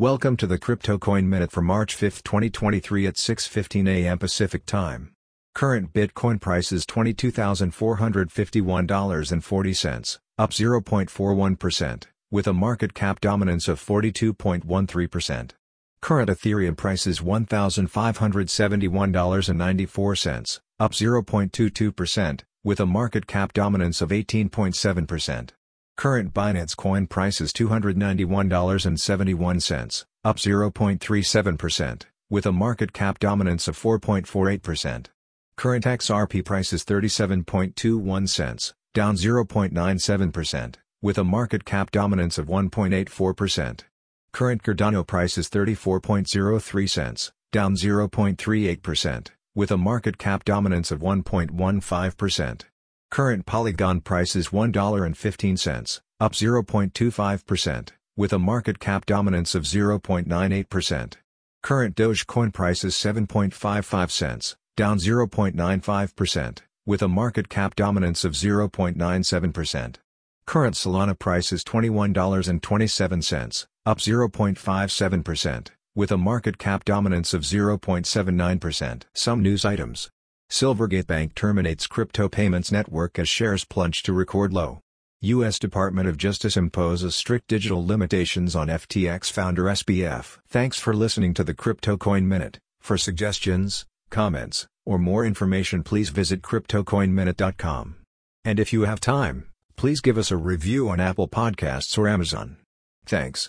Welcome to the Crypto Coin Minute for March 5, 2023 at 6:15 a.m. Pacific Time. Current Bitcoin price is $22,451.40, up 0.41%, with a market cap dominance of 42.13%. Current Ethereum price is $1,571.94, up 0.22%, with a market cap dominance of 18.7%. Current Binance Coin price is $291.71, up 0.37%, with a market cap dominance of 4.48%. Current XRP price is 37.21 cents, down 0.97%, with a market cap dominance of 1.84%. Current Cardano price is 34.03 cents, down 0.38%, with a market cap dominance of 1.15%. Current Polygon price is $1.15, up 0.25%, with a market cap dominance of 0.98%. Current Dogecoin price is 7.55 cents, down 0.95%, with a market cap dominance of 0.97%. Current Solana price is $21.27, up 0.57%, with a market cap dominance of 0.79%. Some news items. Silvergate Bank terminates crypto payments network as shares plunge to record low. U.S. Department of Justice imposes strict digital limitations on FTX founder SBF. Thanks for listening to the Crypto Coin Minute. For suggestions, comments, or more information please visit CryptoCoinMinute.com. And if you have time, please give us a review on Apple Podcasts or Amazon. Thanks.